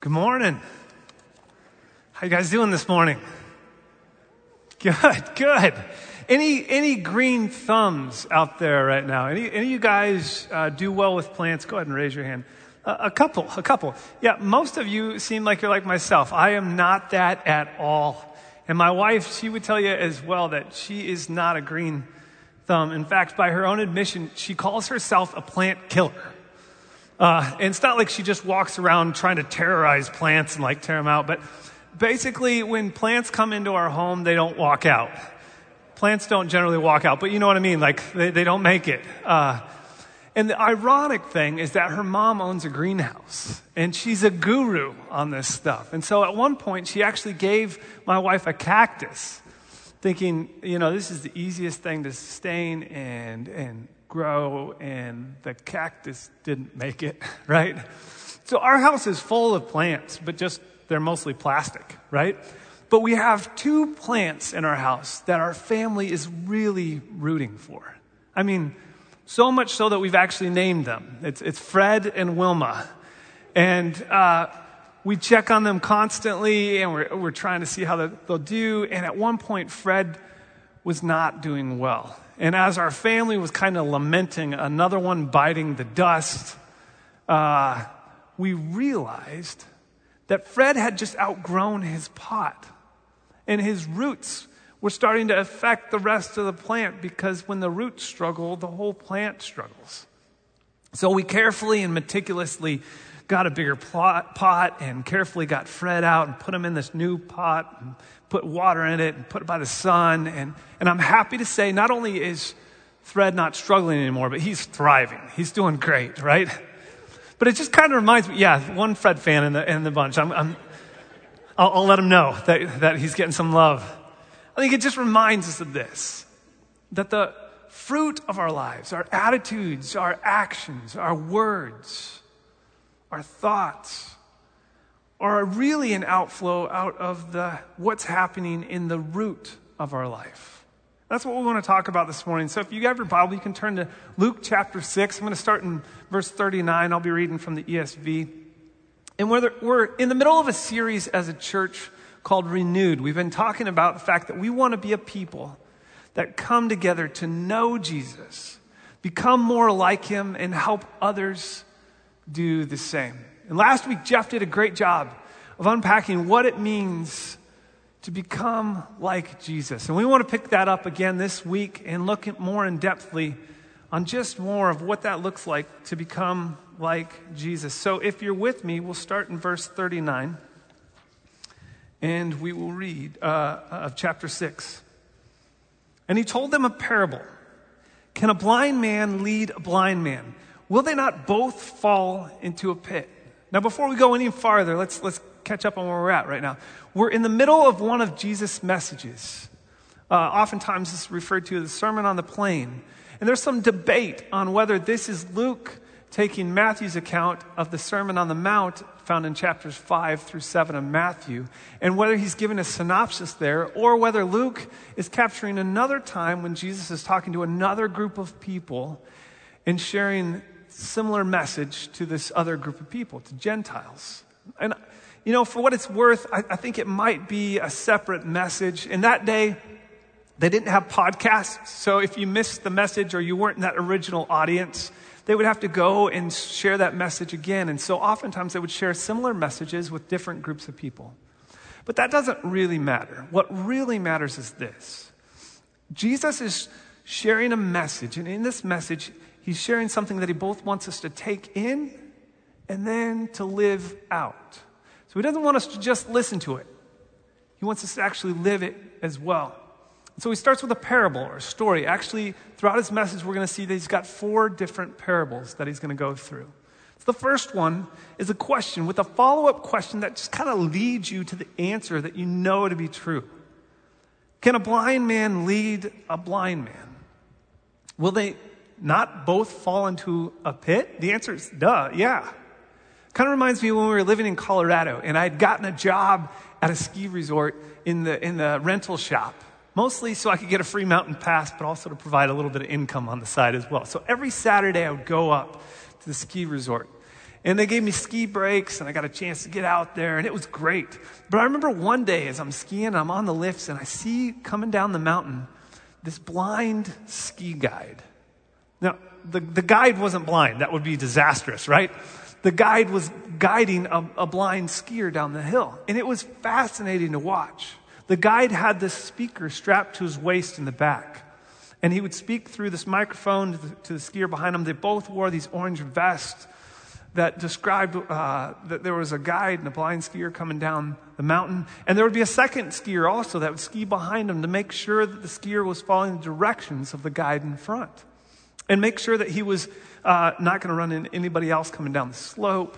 Good morning. How you guys doing this morning? Good, good. Any any green thumbs out there right now? Any any of you guys uh, do well with plants? Go ahead and raise your hand. Uh, a couple, a couple. Yeah, most of you seem like you're like myself. I am not that at all. And my wife, she would tell you as well that she is not a green thumb. In fact, by her own admission, she calls herself a plant killer. Uh, and it's not like she just walks around trying to terrorize plants and like tear them out, but basically, when plants come into our home, they don't walk out. Plants don't generally walk out, but you know what I mean? Like, they, they don't make it. Uh, and the ironic thing is that her mom owns a greenhouse, and she's a guru on this stuff. And so at one point, she actually gave my wife a cactus, thinking, you know, this is the easiest thing to sustain and, and grow, and the cactus didn't make it, right? So our house is full of plants, but just they're mostly plastic, right? But we have two plants in our house that our family is really rooting for. I mean, so much so that we've actually named them. It's, it's Fred and Wilma. And uh, we check on them constantly, and we're, we're trying to see how they'll do. And at one point, Fred was not doing well. And as our family was kind of lamenting another one biting the dust, uh, we realized that Fred had just outgrown his pot. And his roots were starting to affect the rest of the plant because when the roots struggle, the whole plant struggles. So we carefully and meticulously got a bigger pot and carefully got Fred out and put him in this new pot put water in it and put it by the sun. And, and I'm happy to say not only is Fred not struggling anymore, but he's thriving. He's doing great, right? But it just kind of reminds me, yeah, one Fred fan in the, in the bunch. I'm, I'm, I'll, I'll let him know that, that he's getting some love. I think it just reminds us of this that the fruit of our lives, our attitudes, our actions, our words, our thoughts, are really an outflow out of the, what's happening in the root of our life. That's what we want to talk about this morning. So if you have your Bible, you can turn to Luke chapter 6. I'm going to start in verse 39. I'll be reading from the ESV. And we're, we're in the middle of a series as a church called Renewed. We've been talking about the fact that we want to be a people that come together to know Jesus, become more like him, and help others do the same. And last week, Jeff did a great job of unpacking what it means to become like Jesus. And we want to pick that up again this week and look at more in depthly on just more of what that looks like to become like Jesus. So if you're with me, we'll start in verse 39 and we will read uh, of chapter 6. And he told them a parable Can a blind man lead a blind man? Will they not both fall into a pit? Now, before we go any farther, let's, let's catch up on where we're at right now. We're in the middle of one of Jesus' messages. Uh, oftentimes, is referred to as the Sermon on the Plain. And there's some debate on whether this is Luke taking Matthew's account of the Sermon on the Mount found in chapters 5 through 7 of Matthew, and whether he's given a synopsis there, or whether Luke is capturing another time when Jesus is talking to another group of people and sharing similar message to this other group of people, to Gentiles. And, you know, for what it's worth, I, I think it might be a separate message. In that day, they didn't have podcasts, so if you missed the message or you weren't in that original audience, they would have to go and share that message again. And so oftentimes they would share similar messages with different groups of people. But that doesn't really matter. What really matters is this Jesus is sharing a message, and in this message, he's sharing something that he both wants us to take in and then to live out. So he doesn't want us to just listen to it, he wants us to actually live it as well. So he starts with a parable or a story. Actually, throughout his message, we're going to see that he's got four different parables that he's going to go through. So the first one is a question with a follow up question that just kind of leads you to the answer that you know to be true. Can a blind man lead a blind man? Will they not both fall into a pit? The answer is duh, yeah. Kind of reminds me when we were living in Colorado and I'd gotten a job at a ski resort in the, in the rental shop mostly so I could get a free mountain pass, but also to provide a little bit of income on the side as well. So every Saturday I would go up to the ski resort. And they gave me ski breaks, and I got a chance to get out there, and it was great. But I remember one day as I'm skiing, and I'm on the lifts, and I see coming down the mountain this blind ski guide. Now, the, the guide wasn't blind. That would be disastrous, right? The guide was guiding a, a blind skier down the hill. And it was fascinating to watch. The guide had this speaker strapped to his waist in the back. And he would speak through this microphone to the, to the skier behind him. They both wore these orange vests that described uh, that there was a guide and a blind skier coming down the mountain. And there would be a second skier also that would ski behind him to make sure that the skier was following the directions of the guide in front. And make sure that he was uh, not going to run into anybody else coming down the slope.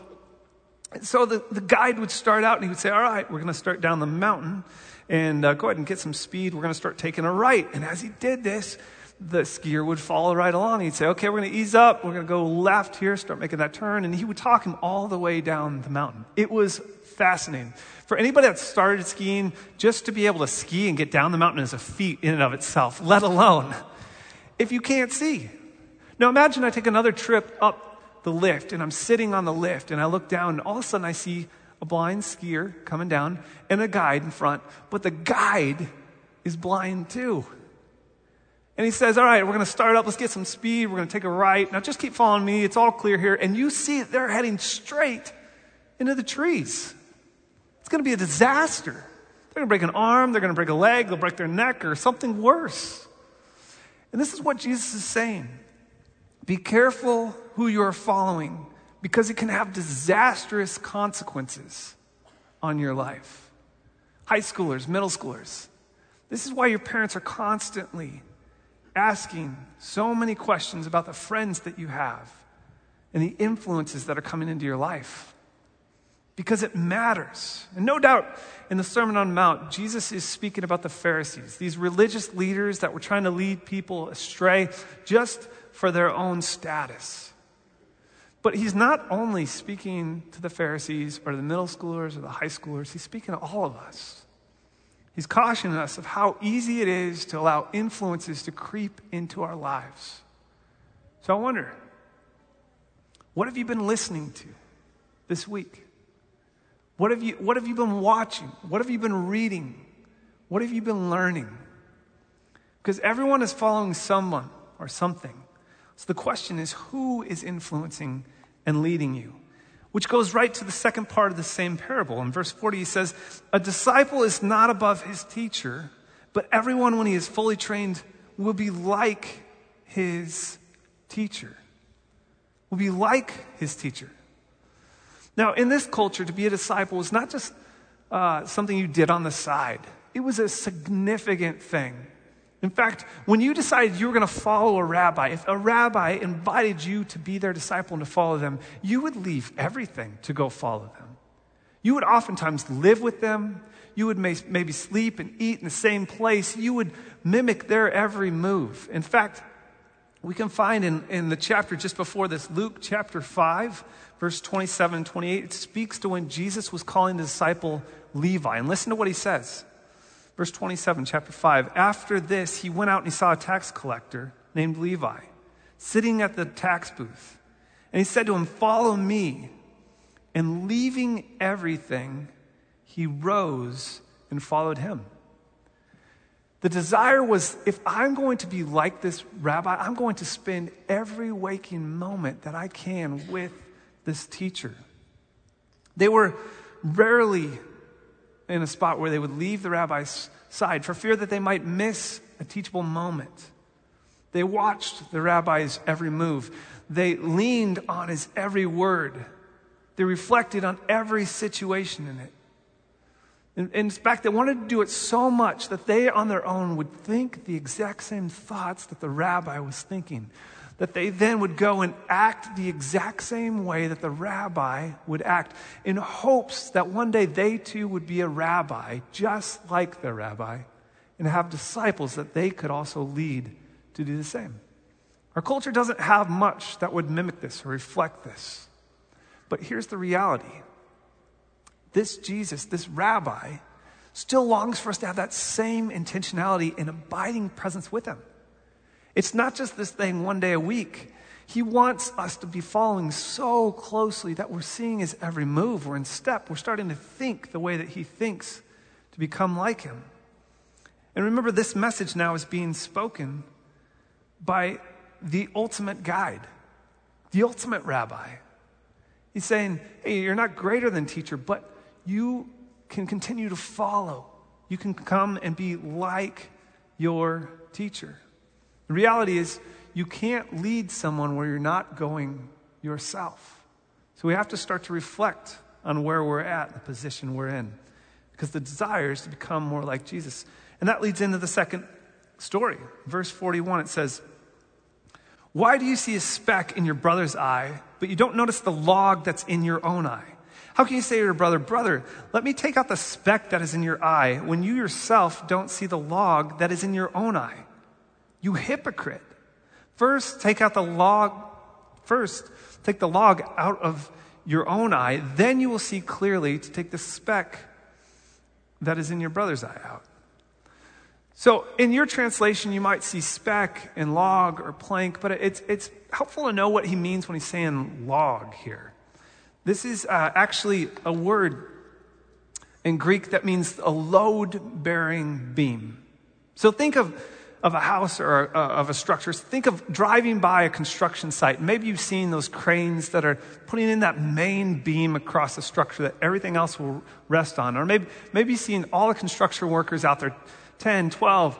And so the, the guide would start out and he would say, All right, we're going to start down the mountain and uh, go ahead and get some speed. We're going to start taking a right. And as he did this, the skier would follow right along. He'd say, okay, we're going to ease up. We're going to go left here, start making that turn. And he would talk him all the way down the mountain. It was fascinating. For anybody that started skiing, just to be able to ski and get down the mountain is a feat in and of itself, let alone if you can't see. Now imagine I take another trip up the lift and I'm sitting on the lift and I look down and all of a sudden I see a blind skier coming down and a guide in front, but the guide is blind too. And he says, All right, we're going to start up. Let's get some speed. We're going to take a right. Now just keep following me. It's all clear here. And you see they're heading straight into the trees. It's going to be a disaster. They're going to break an arm. They're going to break a leg. They'll break their neck or something worse. And this is what Jesus is saying Be careful who you are following because it can have disastrous consequences on your life. High schoolers, middle schoolers. This is why your parents are constantly asking so many questions about the friends that you have and the influences that are coming into your life. Because it matters. And no doubt in the Sermon on the Mount, Jesus is speaking about the Pharisees, these religious leaders that were trying to lead people astray just for their own status. But he's not only speaking to the Pharisees or the middle schoolers or the high schoolers, he's speaking to all of us. He's cautioning us of how easy it is to allow influences to creep into our lives. So I wonder, what have you been listening to this week? What have you, what have you been watching? What have you been reading? What have you been learning? Because everyone is following someone or something. So the question is who is influencing and leading you? which goes right to the second part of the same parable. In verse 40, he says, A disciple is not above his teacher, but everyone, when he is fully trained, will be like his teacher. Will be like his teacher. Now, in this culture, to be a disciple was not just uh, something you did on the side, it was a significant thing. In fact, when you decided you were going to follow a rabbi, if a rabbi invited you to be their disciple and to follow them, you would leave everything to go follow them. You would oftentimes live with them. You would may, maybe sleep and eat in the same place. You would mimic their every move. In fact, we can find in, in the chapter just before this, Luke chapter 5, verse 27 and 28, it speaks to when Jesus was calling the disciple Levi. And listen to what he says. Verse 27, chapter 5. After this, he went out and he saw a tax collector named Levi sitting at the tax booth. And he said to him, Follow me. And leaving everything, he rose and followed him. The desire was if I'm going to be like this rabbi, I'm going to spend every waking moment that I can with this teacher. They were rarely in a spot where they would leave the rabbi's side for fear that they might miss a teachable moment. They watched the rabbi's every move. They leaned on his every word. They reflected on every situation in it. In, fact, they wanted to do it so much that they on their own would think the exact same thoughts that the rabbi was thinking that they then would go and act the exact same way that the rabbi would act in hopes that one day they too would be a rabbi just like the rabbi and have disciples that they could also lead to do the same. Our culture doesn't have much that would mimic this or reflect this. But here's the reality this Jesus, this rabbi, still longs for us to have that same intentionality and abiding presence with him. It's not just this thing one day a week. He wants us to be following so closely that we're seeing his every move. We're in step. We're starting to think the way that he thinks to become like him. And remember, this message now is being spoken by the ultimate guide, the ultimate rabbi. He's saying, hey, you're not greater than teacher, but you can continue to follow. You can come and be like your teacher. The reality is, you can't lead someone where you're not going yourself. So we have to start to reflect on where we're at, the position we're in, because the desire is to become more like Jesus. And that leads into the second story. Verse 41, it says, Why do you see a speck in your brother's eye, but you don't notice the log that's in your own eye? How can you say to your brother, Brother, let me take out the speck that is in your eye when you yourself don't see the log that is in your own eye? You hypocrite. First, take out the log, first, take the log out of your own eye, then you will see clearly to take the speck that is in your brother's eye out. So, in your translation, you might see speck and log or plank, but it's, it's helpful to know what he means when he's saying log here. This is uh, actually a word in Greek that means a load bearing beam. So think of, of a house or uh, of a structure. Think of driving by a construction site. Maybe you've seen those cranes that are putting in that main beam across the structure that everything else will rest on. Or maybe, maybe you've seen all the construction workers out there 10, 12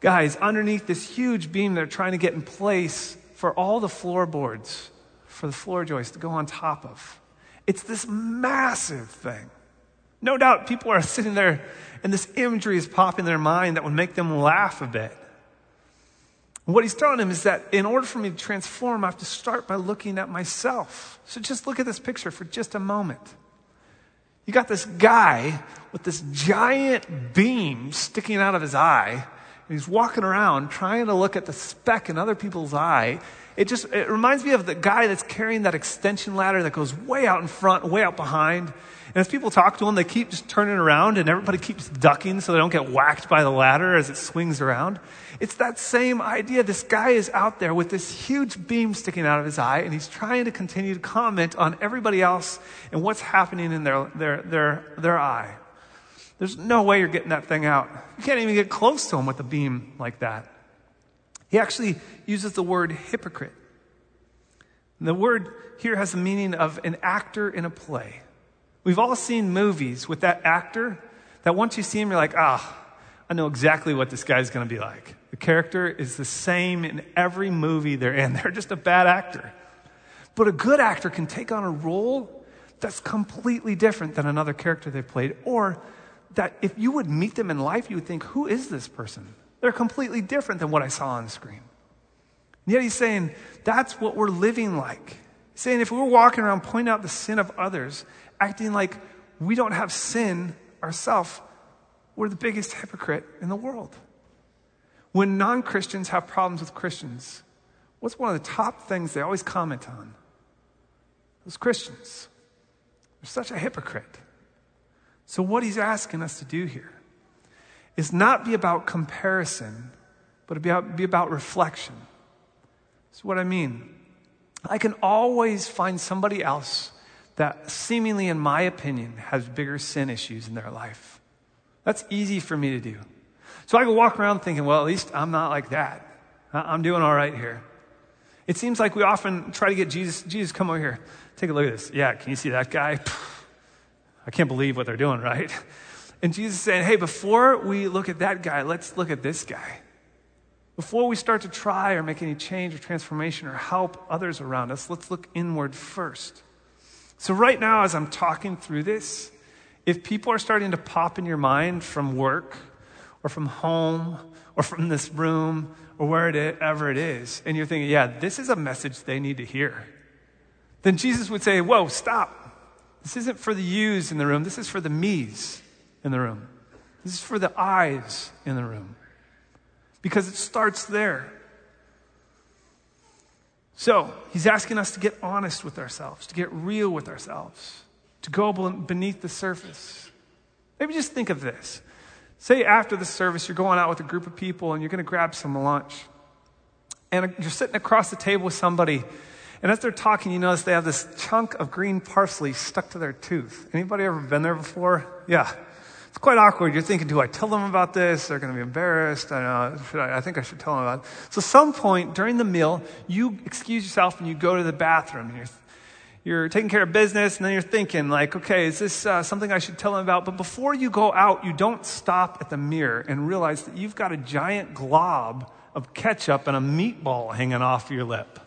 guys underneath this huge beam they're trying to get in place for all the floorboards for the floor joists to go on top of. It's this massive thing. No doubt people are sitting there and this imagery is popping in their mind that would make them laugh a bit. what he's telling them is that in order for me to transform, I have to start by looking at myself. So just look at this picture for just a moment. You got this guy with this giant beam sticking out of his eye, and he's walking around trying to look at the speck in other people's eye it just it reminds me of the guy that's carrying that extension ladder that goes way out in front, way out behind. And as people talk to him, they keep just turning around and everybody keeps ducking so they don't get whacked by the ladder as it swings around. It's that same idea. This guy is out there with this huge beam sticking out of his eye and he's trying to continue to comment on everybody else and what's happening in their, their, their, their eye. There's no way you're getting that thing out. You can't even get close to him with a beam like that. He actually uses the word hypocrite. And the word here has the meaning of an actor in a play. We've all seen movies with that actor that once you see him, you're like, ah, I know exactly what this guy's going to be like. The character is the same in every movie they're in. They're just a bad actor. But a good actor can take on a role that's completely different than another character they've played, or that if you would meet them in life, you would think, who is this person? They're completely different than what I saw on the screen. And yet he's saying that's what we're living like. He's saying if we're walking around pointing out the sin of others, acting like we don't have sin ourselves, we're the biggest hypocrite in the world. When non Christians have problems with Christians, what's one of the top things they always comment on? Those Christians. They're such a hypocrite. So, what he's asking us to do here is not be about comparison, but be about, be about reflection. That's what I mean. I can always find somebody else that, seemingly, in my opinion, has bigger sin issues in their life. That's easy for me to do. So I can walk around thinking, well, at least I'm not like that. I'm doing all right here. It seems like we often try to get Jesus, Jesus, come over here. Take a look at this. Yeah, can you see that guy? I can't believe what they're doing, right? And Jesus is saying, hey, before we look at that guy, let's look at this guy. Before we start to try or make any change or transformation or help others around us, let's look inward first. So, right now, as I'm talking through this, if people are starting to pop in your mind from work or from home or from this room or wherever it is, and you're thinking, yeah, this is a message they need to hear, then Jesus would say, whoa, stop. This isn't for the yous in the room, this is for the me's in the room. This is for the eyes in the room. Because it starts there. So, he's asking us to get honest with ourselves, to get real with ourselves, to go beneath the surface. Maybe just think of this. Say after the service, you're going out with a group of people and you're going to grab some lunch. and you're sitting across the table with somebody, and as they're talking, you notice they have this chunk of green parsley stuck to their tooth. Anybody ever been there before? Yeah. It's quite awkward. You're thinking, do I tell them about this? They're going to be embarrassed. I know. I, I think I should tell them about it. So, some point during the meal, you excuse yourself and you go to the bathroom. And you're, you're taking care of business, and then you're thinking, like, okay, is this uh, something I should tell them about? But before you go out, you don't stop at the mirror and realize that you've got a giant glob of ketchup and a meatball hanging off your lip.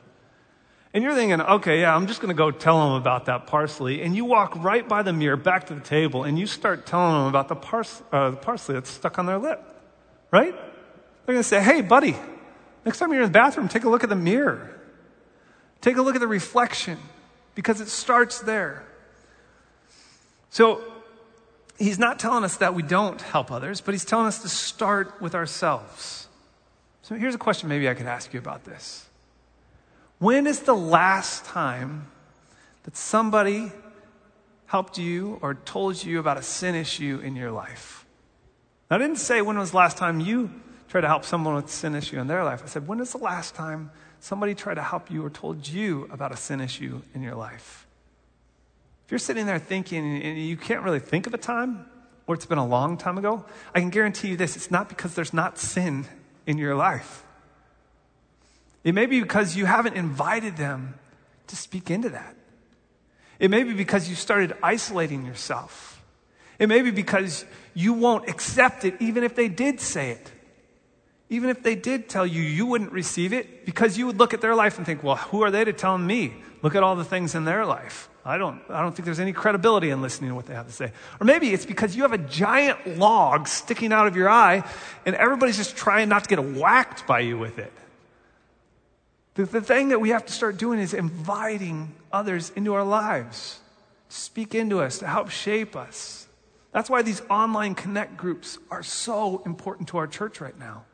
And you're thinking, okay, yeah, I'm just going to go tell them about that parsley. And you walk right by the mirror back to the table and you start telling them about the, pars- uh, the parsley that's stuck on their lip. Right? They're going to say, hey, buddy, next time you're in the bathroom, take a look at the mirror. Take a look at the reflection because it starts there. So he's not telling us that we don't help others, but he's telling us to start with ourselves. So here's a question maybe I could ask you about this. When is the last time that somebody helped you or told you about a sin issue in your life? I didn't say when was the last time you tried to help someone with a sin issue in their life. I said, when is the last time somebody tried to help you or told you about a sin issue in your life? If you're sitting there thinking and you can't really think of a time, or it's been a long time ago, I can guarantee you this it's not because there's not sin in your life. It may be because you haven't invited them to speak into that. It may be because you started isolating yourself. It may be because you won't accept it even if they did say it. Even if they did tell you, you wouldn't receive it because you would look at their life and think, well, who are they to tell me? Look at all the things in their life. I don't, I don't think there's any credibility in listening to what they have to say. Or maybe it's because you have a giant log sticking out of your eye and everybody's just trying not to get whacked by you with it. The, the thing that we have to start doing is inviting others into our lives, to speak into us, to help shape us. That's why these online connect groups are so important to our church right now.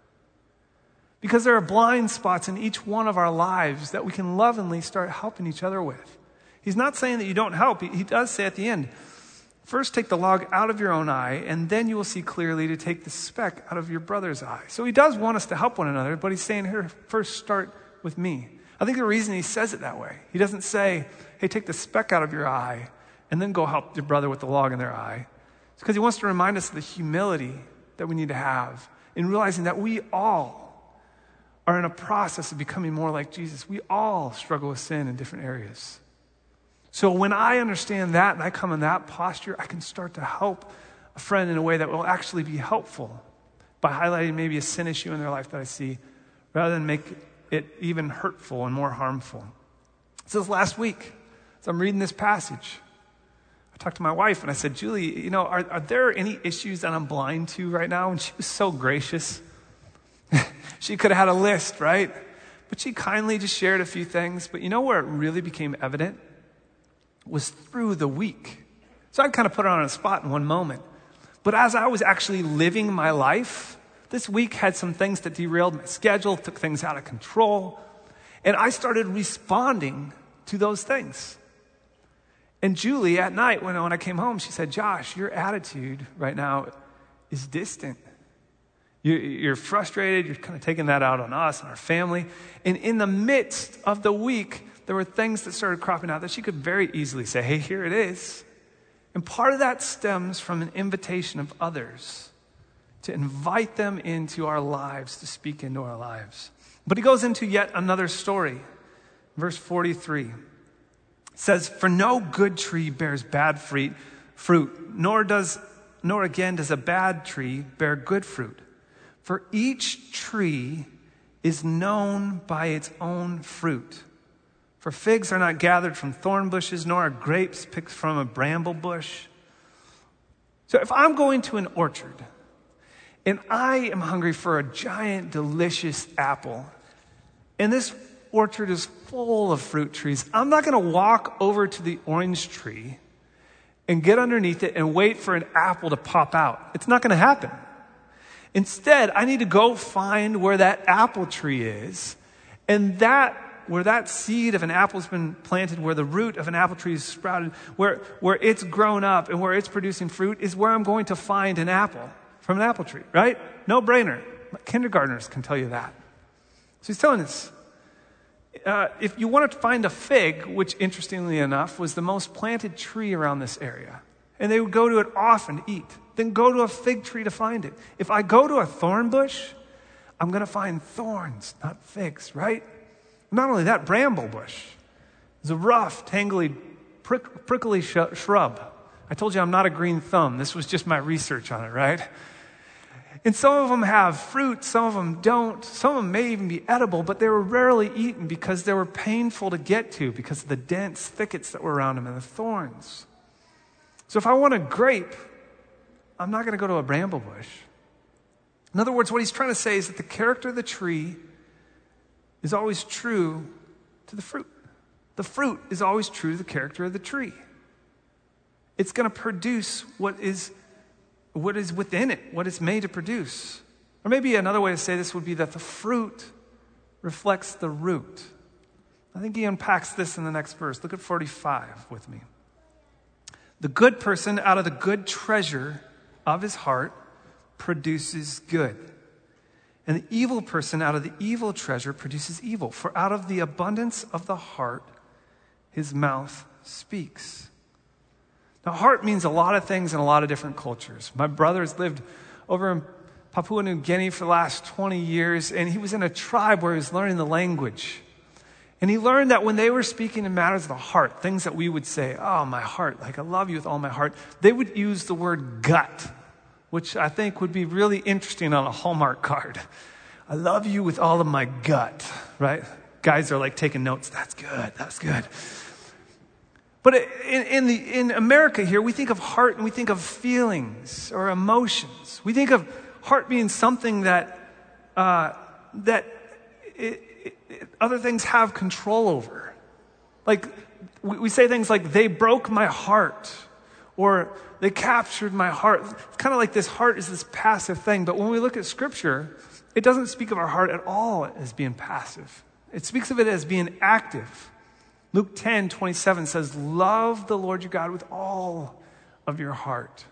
Because there are blind spots in each one of our lives that we can lovingly start helping each other with. He's not saying that you don't help. He, he does say at the end, first take the log out of your own eye, and then you will see clearly to take the speck out of your brother's eye. So he does want us to help one another, but he's saying here, first start with me. I think the reason he says it that way, he doesn't say, hey, take the speck out of your eye and then go help your brother with the log in their eye. It's because he wants to remind us of the humility that we need to have in realizing that we all are in a process of becoming more like Jesus. We all struggle with sin in different areas. So when I understand that and I come in that posture, I can start to help a friend in a way that will actually be helpful by highlighting maybe a sin issue in their life that I see rather than make it even hurtful and more harmful. So this last week, as I'm reading this passage, I talked to my wife and I said, Julie, you know, are, are there any issues that I'm blind to right now? And she was so gracious. she could have had a list, right? But she kindly just shared a few things. But you know where it really became evident? Was through the week. So I kind of put her on a spot in one moment. But as I was actually living my life, this week had some things that derailed my schedule, took things out of control. And I started responding to those things. And Julie, at night, when, when I came home, she said, Josh, your attitude right now is distant. You, you're frustrated. You're kind of taking that out on us and our family. And in the midst of the week, there were things that started cropping out that she could very easily say, hey, here it is. And part of that stems from an invitation of others to invite them into our lives, to speak into our lives. But he goes into yet another story. Verse 43 says, For no good tree bears bad fruit, fruit, nor does nor again does a bad tree bear good fruit. For each tree is known by its own fruit. For figs are not gathered from thorn bushes, nor are grapes picked from a bramble bush. So if I'm going to an orchard and I am hungry for a giant, delicious apple. And this orchard is full of fruit trees. I'm not going to walk over to the orange tree and get underneath it and wait for an apple to pop out. It's not going to happen. Instead, I need to go find where that apple tree is. And that, where that seed of an apple has been planted, where the root of an apple tree is sprouted, where, where it's grown up and where it's producing fruit, is where I'm going to find an apple from an apple tree, right? No brainer. Kindergartners can tell you that. So he's telling us uh, if you wanted to find a fig, which interestingly enough was the most planted tree around this area, and they would go to it often to eat, then go to a fig tree to find it. If I go to a thorn bush, I'm going to find thorns, not figs, right? Not only that, bramble bush is a rough, tangly, prick, prickly sh- shrub. I told you I'm not a green thumb. This was just my research on it, right? And some of them have fruit, some of them don't. Some of them may even be edible, but they were rarely eaten because they were painful to get to because of the dense thickets that were around them and the thorns. So if I want a grape, I'm not going to go to a bramble bush. In other words, what he's trying to say is that the character of the tree is always true to the fruit. The fruit is always true to the character of the tree. It's going to produce what is what is within it, what it's made to produce. Or maybe another way to say this would be that the fruit reflects the root. I think he unpacks this in the next verse. Look at 45 with me. The good person out of the good treasure of his heart produces good. And the evil person out of the evil treasure produces evil. For out of the abundance of the heart, his mouth speaks. Now, heart means a lot of things in a lot of different cultures. My brother has lived over in Papua New Guinea for the last 20 years, and he was in a tribe where he was learning the language. And he learned that when they were speaking in matters of the heart, things that we would say, oh, my heart, like I love you with all my heart, they would use the word gut, which I think would be really interesting on a Hallmark card. I love you with all of my gut, right? Guys are like taking notes. That's good. That's good. But in, in, the, in America here, we think of heart and we think of feelings or emotions. We think of heart being something that, uh, that it, it, other things have control over. Like, we, we say things like, they broke my heart, or they captured my heart. It's kind of like this heart is this passive thing. But when we look at Scripture, it doesn't speak of our heart at all as being passive, it speaks of it as being active. Luke 10 27 says, Love the Lord your God with all of your heart.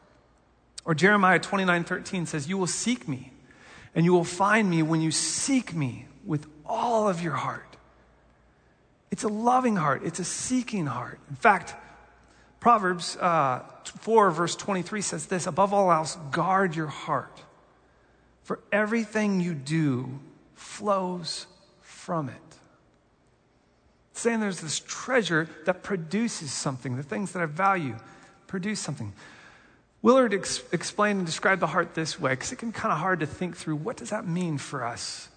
Or Jeremiah 29 13 says, You will seek me, and you will find me when you seek me with all of your heart. It's a loving heart, it's a seeking heart. In fact, Proverbs uh, 4, verse 23 says this Above all else, guard your heart, for everything you do flows from it saying there's this treasure that produces something. The things that I value produce something. Willard ex- explained and described the heart this way because it can be kind of hard to think through what does that mean for us.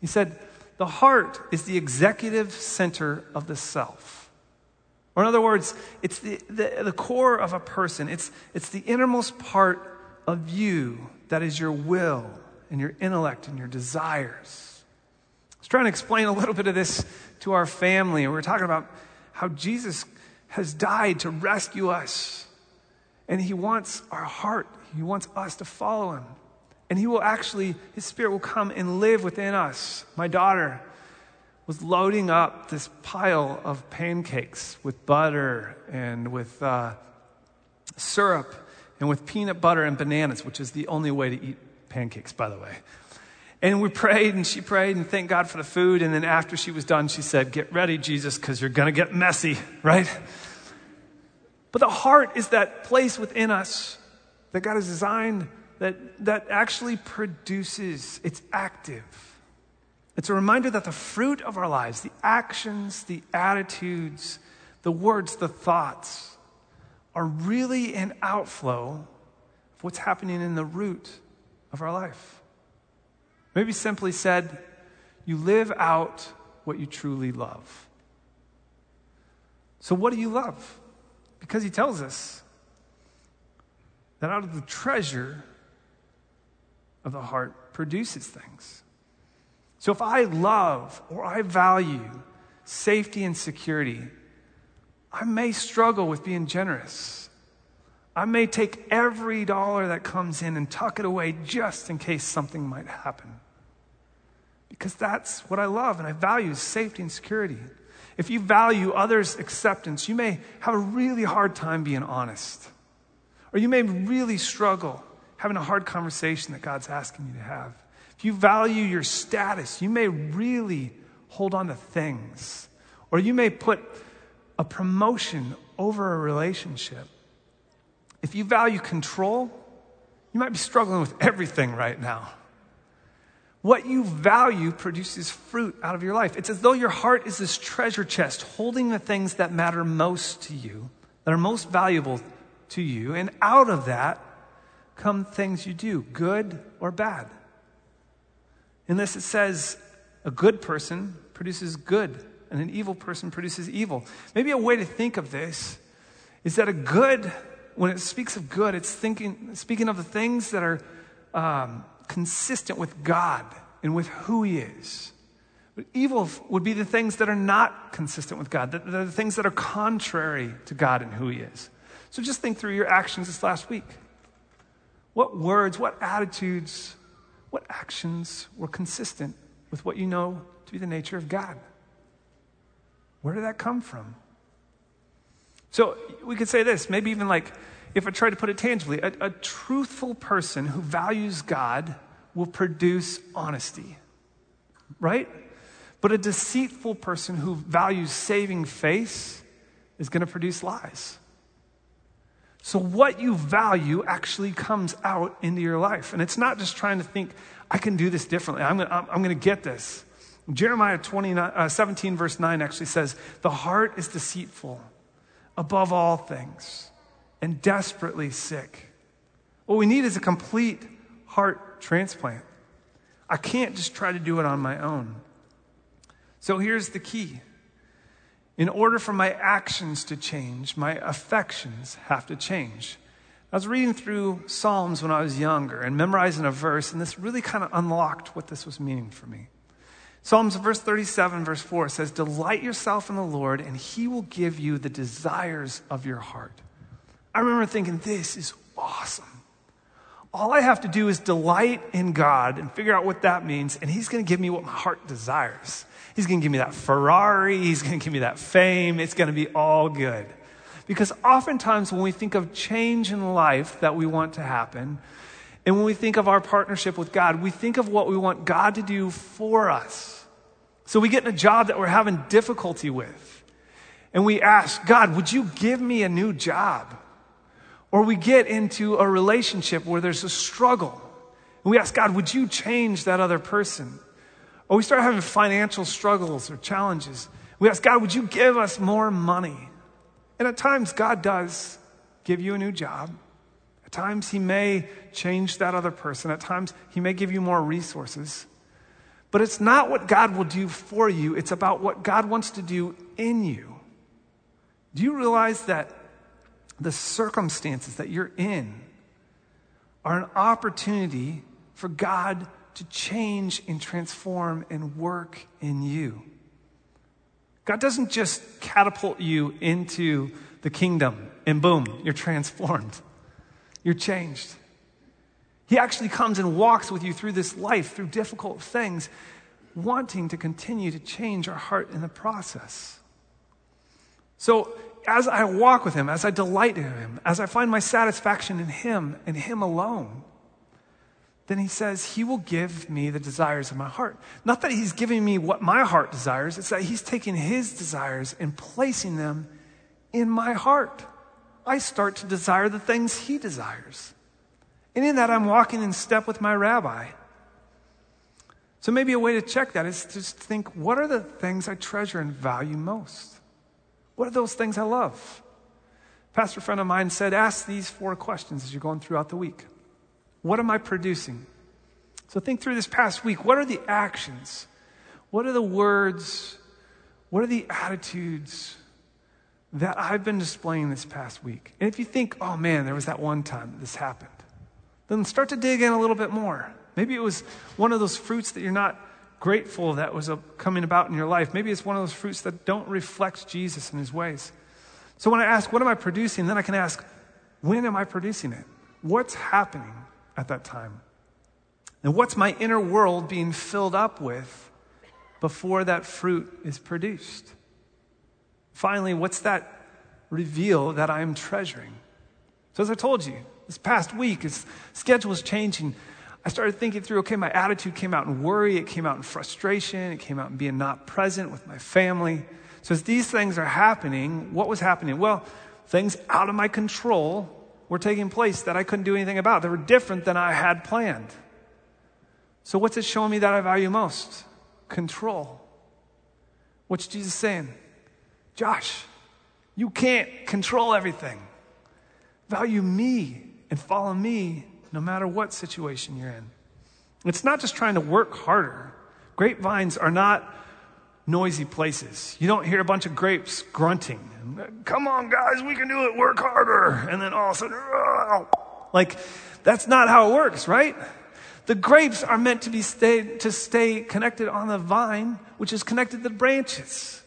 He said, the heart is the executive center of the self. Or in other words, it's the, the, the core of a person. It's, it's the innermost part of you that is your will and your intellect and your desires. I was trying to explain a little bit of this to our family. And we are talking about how Jesus has died to rescue us. And he wants our heart, he wants us to follow him. And he will actually, his spirit will come and live within us. My daughter was loading up this pile of pancakes with butter and with uh, syrup and with peanut butter and bananas, which is the only way to eat pancakes, by the way. And we prayed and she prayed and thanked God for the food. And then after she was done, she said, Get ready, Jesus, because you're going to get messy, right? But the heart is that place within us that God has designed that, that actually produces, it's active. It's a reminder that the fruit of our lives, the actions, the attitudes, the words, the thoughts, are really an outflow of what's happening in the root of our life. Maybe simply said, you live out what you truly love. So, what do you love? Because he tells us that out of the treasure of the heart produces things. So, if I love or I value safety and security, I may struggle with being generous. I may take every dollar that comes in and tuck it away just in case something might happen. Because that's what I love and I value safety and security. If you value others' acceptance, you may have a really hard time being honest. Or you may really struggle having a hard conversation that God's asking you to have. If you value your status, you may really hold on to things. Or you may put a promotion over a relationship. If you value control, you might be struggling with everything right now. What you value produces fruit out of your life. It's as though your heart is this treasure chest holding the things that matter most to you, that are most valuable to you, and out of that come things you do, good or bad. In this, it says a good person produces good, and an evil person produces evil. Maybe a way to think of this is that a good, when it speaks of good, it's thinking, speaking of the things that are um, consistent with God and with who He is. But evil would be the things that are not consistent with God, the things that are contrary to God and who He is. So just think through your actions this last week. What words, what attitudes, what actions were consistent with what you know to be the nature of God? Where did that come from? So we could say this, maybe even like, if I try to put it tangibly, a, a truthful person who values God will produce honesty, right? But a deceitful person who values saving face is going to produce lies. So, what you value actually comes out into your life. And it's not just trying to think, I can do this differently. I'm going to, I'm to get this. Jeremiah 29, uh, 17, verse 9 actually says, The heart is deceitful above all things and desperately sick. What we need is a complete heart transplant. I can't just try to do it on my own. So here's the key in order for my actions to change, my affections have to change. I was reading through Psalms when I was younger and memorizing a verse, and this really kind of unlocked what this was meaning for me. Psalms verse 37, verse 4 says, Delight yourself in the Lord, and he will give you the desires of your heart. I remember thinking, this is awesome. All I have to do is delight in God and figure out what that means, and he's going to give me what my heart desires. He's going to give me that Ferrari. He's going to give me that fame. It's going to be all good. Because oftentimes when we think of change in life that we want to happen, and when we think of our partnership with God, we think of what we want God to do for us. So we get in a job that we're having difficulty with, and we ask, God, would you give me a new job? Or we get into a relationship where there's a struggle, and we ask, God, would you change that other person? or we start having financial struggles or challenges, we ask God, would you give us more money? And at times, God does give you a new job. At times, He may change that other person. At times, He may give you more resources. But it's not what God will do for you, it's about what God wants to do in you. Do you realize that the circumstances that you're in are an opportunity for God to change and transform and work in you. God doesn't just catapult you into the kingdom and boom, you're transformed. You're changed. He actually comes and walks with you through this life, through difficult things, wanting to continue to change our heart in the process. So, as I walk with Him, as I delight in Him, as I find my satisfaction in Him and Him alone, then he says, He will give me the desires of my heart. Not that He's giving me what my heart desires, it's that He's taking His desires and placing them in my heart. I start to desire the things He desires. And in that, I'm walking in step with my rabbi. So maybe a way to check that is to just think what are the things I treasure and value most? What are those things I love? pastor friend of mine said, ask these four questions as you're going throughout the week. What am I producing? So think through this past week. What are the actions? What are the words? What are the attitudes that I've been displaying this past week? And if you think, oh man, there was that one time this happened, then start to dig in a little bit more. Maybe it was one of those fruits that you're not grateful that was coming about in your life. Maybe it's one of those fruits that don't reflect Jesus and his ways. So when I ask, what am I producing? Then I can ask, when am I producing it? What's happening? at that time? And what's my inner world being filled up with before that fruit is produced? Finally, what's that reveal that I'm treasuring? So, as I told you, this past week, as schedule is changing, I started thinking through okay, my attitude came out in worry, it came out in frustration, it came out in being not present with my family. So, as these things are happening, what was happening? Well, things out of my control were taking place that I couldn't do anything about. They were different than I had planned. So, what's it showing me that I value most? Control. What's Jesus saying? Josh, you can't control everything. Value me and follow me no matter what situation you're in. It's not just trying to work harder. Grapevines are not noisy places. You don't hear a bunch of grapes grunting. Come on, guys, we can do it, work harder. And then all of a sudden, like, that's not how it works, right? The grapes are meant to be stay, to stay connected on the vine, which is connected to the branches.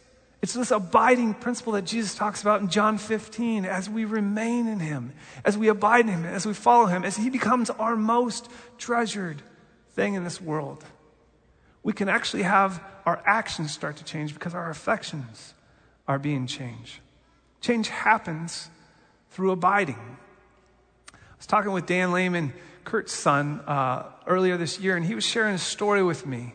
It's this abiding principle that Jesus talks about in John 15 as we remain in him, as we abide in him, as we follow him, as he becomes our most treasured thing in this world. We can actually have our actions start to change because our affections are being changed. Change happens through abiding. I was talking with Dan Lehman, Kurt's son, uh, earlier this year, and he was sharing a story with me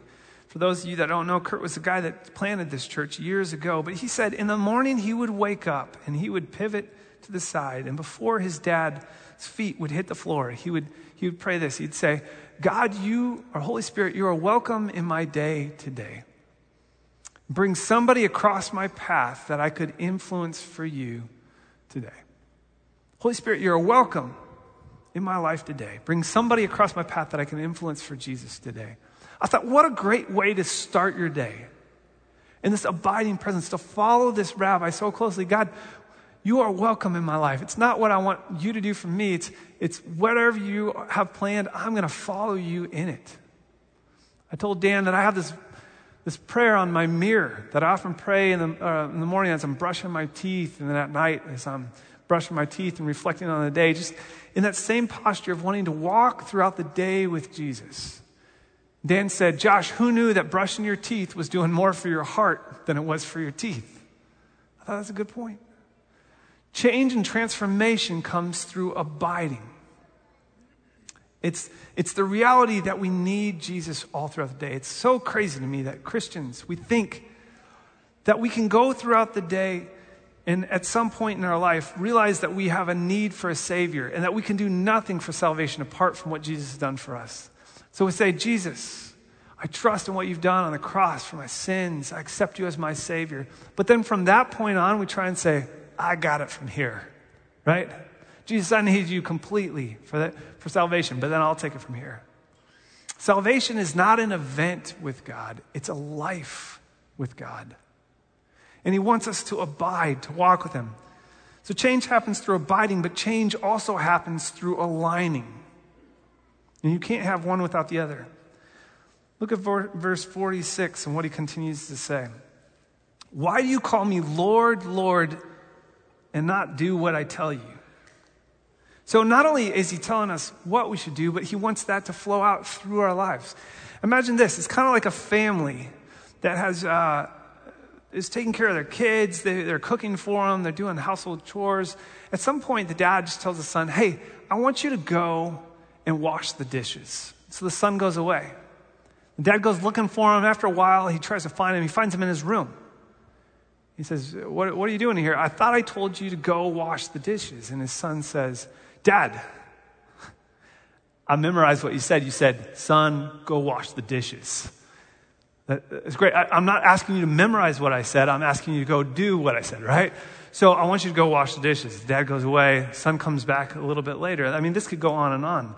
for those of you that don't know, Kurt was the guy that planted this church years ago. But he said in the morning he would wake up and he would pivot to the side. And before his dad's feet would hit the floor, he would, he would pray this. He'd say, God, you, or Holy Spirit, you are welcome in my day today. Bring somebody across my path that I could influence for you today. Holy Spirit, you're welcome in my life today. Bring somebody across my path that I can influence for Jesus today. I thought, what a great way to start your day. In this abiding presence, to follow this rabbi so closely. God, you are welcome in my life. It's not what I want you to do for me, it's, it's whatever you have planned, I'm going to follow you in it. I told Dan that I have this, this prayer on my mirror that I often pray in the, uh, in the morning as I'm brushing my teeth, and then at night as I'm brushing my teeth and reflecting on the day, just in that same posture of wanting to walk throughout the day with Jesus. Dan said, Josh, who knew that brushing your teeth was doing more for your heart than it was for your teeth? I thought that's a good point. Change and transformation comes through abiding. It's, it's the reality that we need Jesus all throughout the day. It's so crazy to me that Christians, we think that we can go throughout the day and at some point in our life realize that we have a need for a Savior and that we can do nothing for salvation apart from what Jesus has done for us. So we say, Jesus, I trust in what you've done on the cross for my sins. I accept you as my Savior. But then from that point on, we try and say, I got it from here, right? Jesus, I need you completely for, that, for salvation, but then I'll take it from here. Salvation is not an event with God, it's a life with God. And He wants us to abide, to walk with Him. So change happens through abiding, but change also happens through aligning. And you can't have one without the other. Look at verse 46 and what he continues to say. Why do you call me Lord, Lord, and not do what I tell you? So, not only is he telling us what we should do, but he wants that to flow out through our lives. Imagine this it's kind of like a family that has, uh, is taking care of their kids, they, they're cooking for them, they're doing household chores. At some point, the dad just tells the son, Hey, I want you to go and wash the dishes. So the son goes away. Dad goes looking for him. After a while, he tries to find him. He finds him in his room. He says, what, what are you doing here? I thought I told you to go wash the dishes. And his son says, Dad, I memorized what you said. You said, Son, go wash the dishes. It's great. I, I'm not asking you to memorize what I said. I'm asking you to go do what I said, right? So I want you to go wash the dishes. Dad goes away. Son comes back a little bit later. I mean, this could go on and on.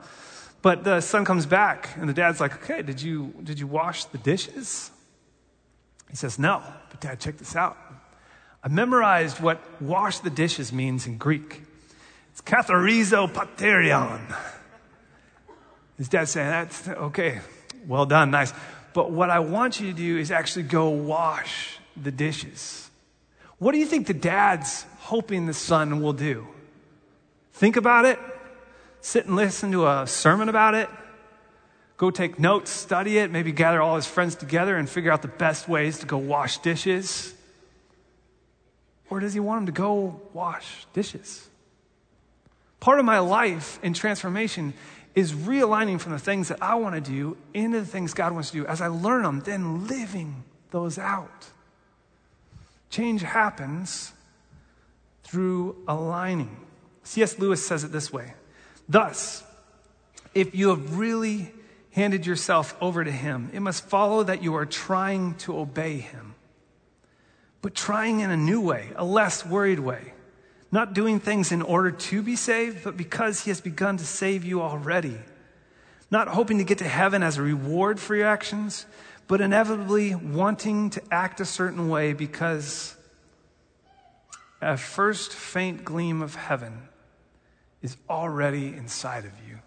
But the son comes back, and the dad's like, okay, did you, did you wash the dishes? He says, no. But dad, check this out. I memorized what wash the dishes means in Greek. It's katharizo paterion. His dad's saying, that's okay, well done, nice. But what I want you to do is actually go wash the dishes. What do you think the dad's hoping the son will do? Think about it, sit and listen to a sermon about it, go take notes, study it, maybe gather all his friends together and figure out the best ways to go wash dishes. Or does he want him to go wash dishes? Part of my life in transformation is realigning from the things that I want to do into the things God wants to do. As I learn them, then living those out. Change happens through aligning. C.S. Lewis says it this way Thus, if you have really handed yourself over to Him, it must follow that you are trying to obey Him, but trying in a new way, a less worried way. Not doing things in order to be saved, but because He has begun to save you already. Not hoping to get to heaven as a reward for your actions, but inevitably wanting to act a certain way because a first faint gleam of heaven is already inside of you.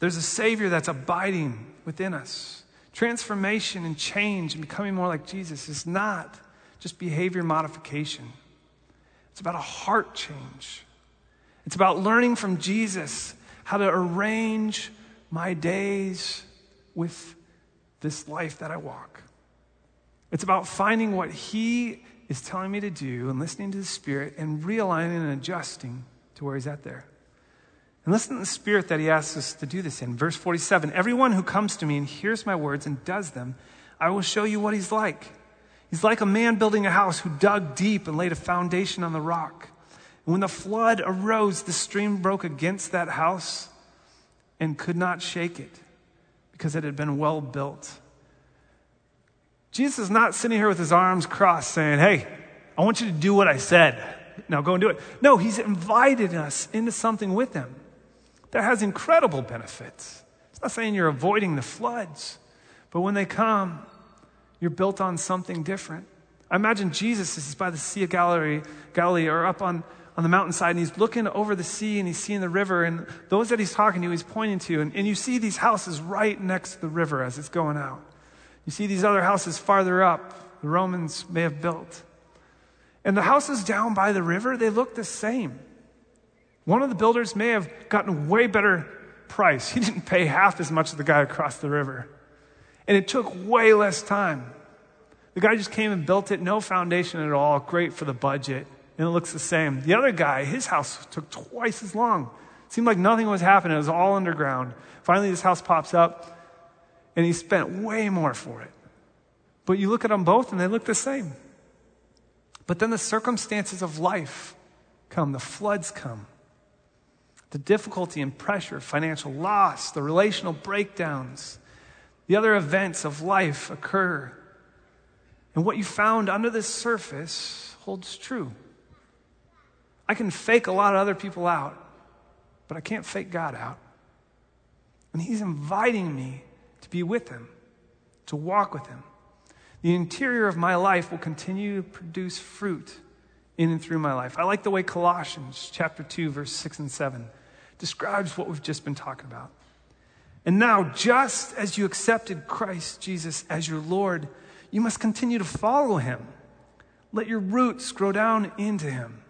There's a Savior that's abiding within us. Transformation and change and becoming more like Jesus is not just behavior modification, it's about a heart change. It's about learning from Jesus how to arrange my days with this life that I walk. It's about finding what He is telling me to do and listening to the Spirit and realigning and adjusting to where He's at there. And listen to the spirit that he asks us to do this in. Verse 47 Everyone who comes to me and hears my words and does them, I will show you what he's like. He's like a man building a house who dug deep and laid a foundation on the rock. And when the flood arose, the stream broke against that house and could not shake it because it had been well built. Jesus is not sitting here with his arms crossed saying, Hey, I want you to do what I said. Now go and do it. No, he's invited us into something with him that has incredible benefits. It's not saying you're avoiding the floods, but when they come, you're built on something different. I imagine Jesus he's by the Sea of Galilee, Galilee or up on, on the mountainside and he's looking over the sea and he's seeing the river and those that he's talking to, he's pointing to. And, and you see these houses right next to the river as it's going out. You see these other houses farther up, the Romans may have built. And the houses down by the river, they look the same. One of the builders may have gotten way better price. He didn't pay half as much as the guy across the river. And it took way less time. The guy just came and built it, no foundation at all, great for the budget, and it looks the same. The other guy, his house took twice as long. It seemed like nothing was happening, it was all underground. Finally, this house pops up, and he spent way more for it. But you look at them both, and they look the same. But then the circumstances of life come, the floods come the difficulty and pressure, financial loss, the relational breakdowns, the other events of life occur. And what you found under the surface holds true. I can fake a lot of other people out, but I can't fake God out. And He's inviting me to be with Him, to walk with Him. The interior of my life will continue to produce fruit in and through my life. I like the way Colossians chapter 2 verse 6 and 7 describes what we've just been talking about. And now, just as you accepted Christ Jesus as your Lord, you must continue to follow him. Let your roots grow down into him.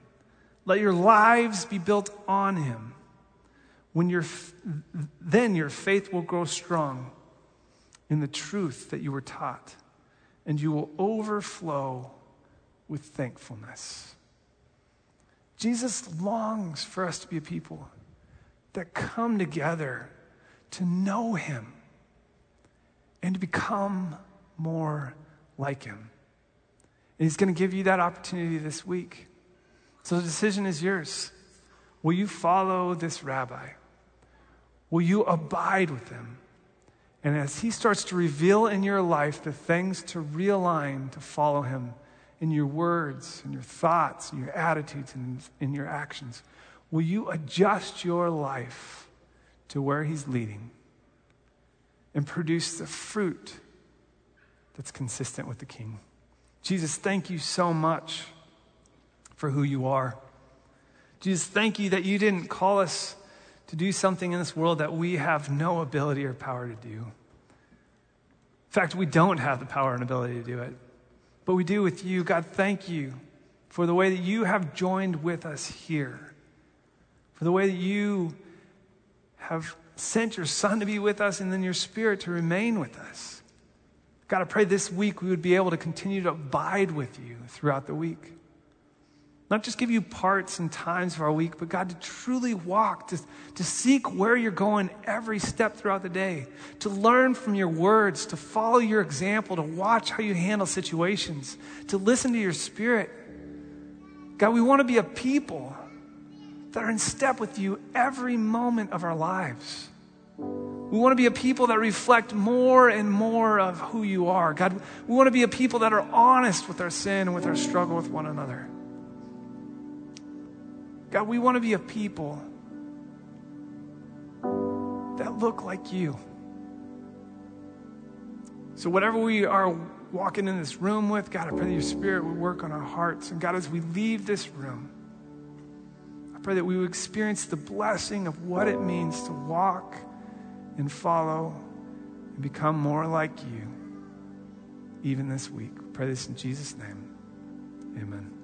Let your lives be built on him. When your, then your faith will grow strong in the truth that you were taught, and you will overflow with thankfulness. Jesus longs for us to be a people that come together to know Him and to become more like Him. And He's going to give you that opportunity this week. So the decision is yours. Will you follow this rabbi? Will you abide with him? And as he starts to reveal in your life the things to realign to follow him in your words, in your thoughts, in your attitudes, and in your actions, Will you adjust your life to where He's leading and produce the fruit that's consistent with the King? Jesus, thank you so much for who you are. Jesus, thank you that you didn't call us to do something in this world that we have no ability or power to do. In fact, we don't have the power and ability to do it, but we do with you. God, thank you for the way that you have joined with us here for the way that you have sent your Son to be with us and then your Spirit to remain with us. God, I pray this week we would be able to continue to abide with you throughout the week. Not just give you parts and times of our week, but God, to truly walk, to, to seek where you're going every step throughout the day, to learn from your words, to follow your example, to watch how you handle situations, to listen to your spirit. God, we want to be a people that are in step with you every moment of our lives. We want to be a people that reflect more and more of who you are. God, we want to be a people that are honest with our sin and with our struggle with one another. God, we want to be a people that look like you. So, whatever we are walking in this room with, God, I pray that your spirit would work on our hearts. And God, as we leave this room, I pray that we would experience the blessing of what it means to walk and follow and become more like you, even this week. I pray this in Jesus' name. Amen.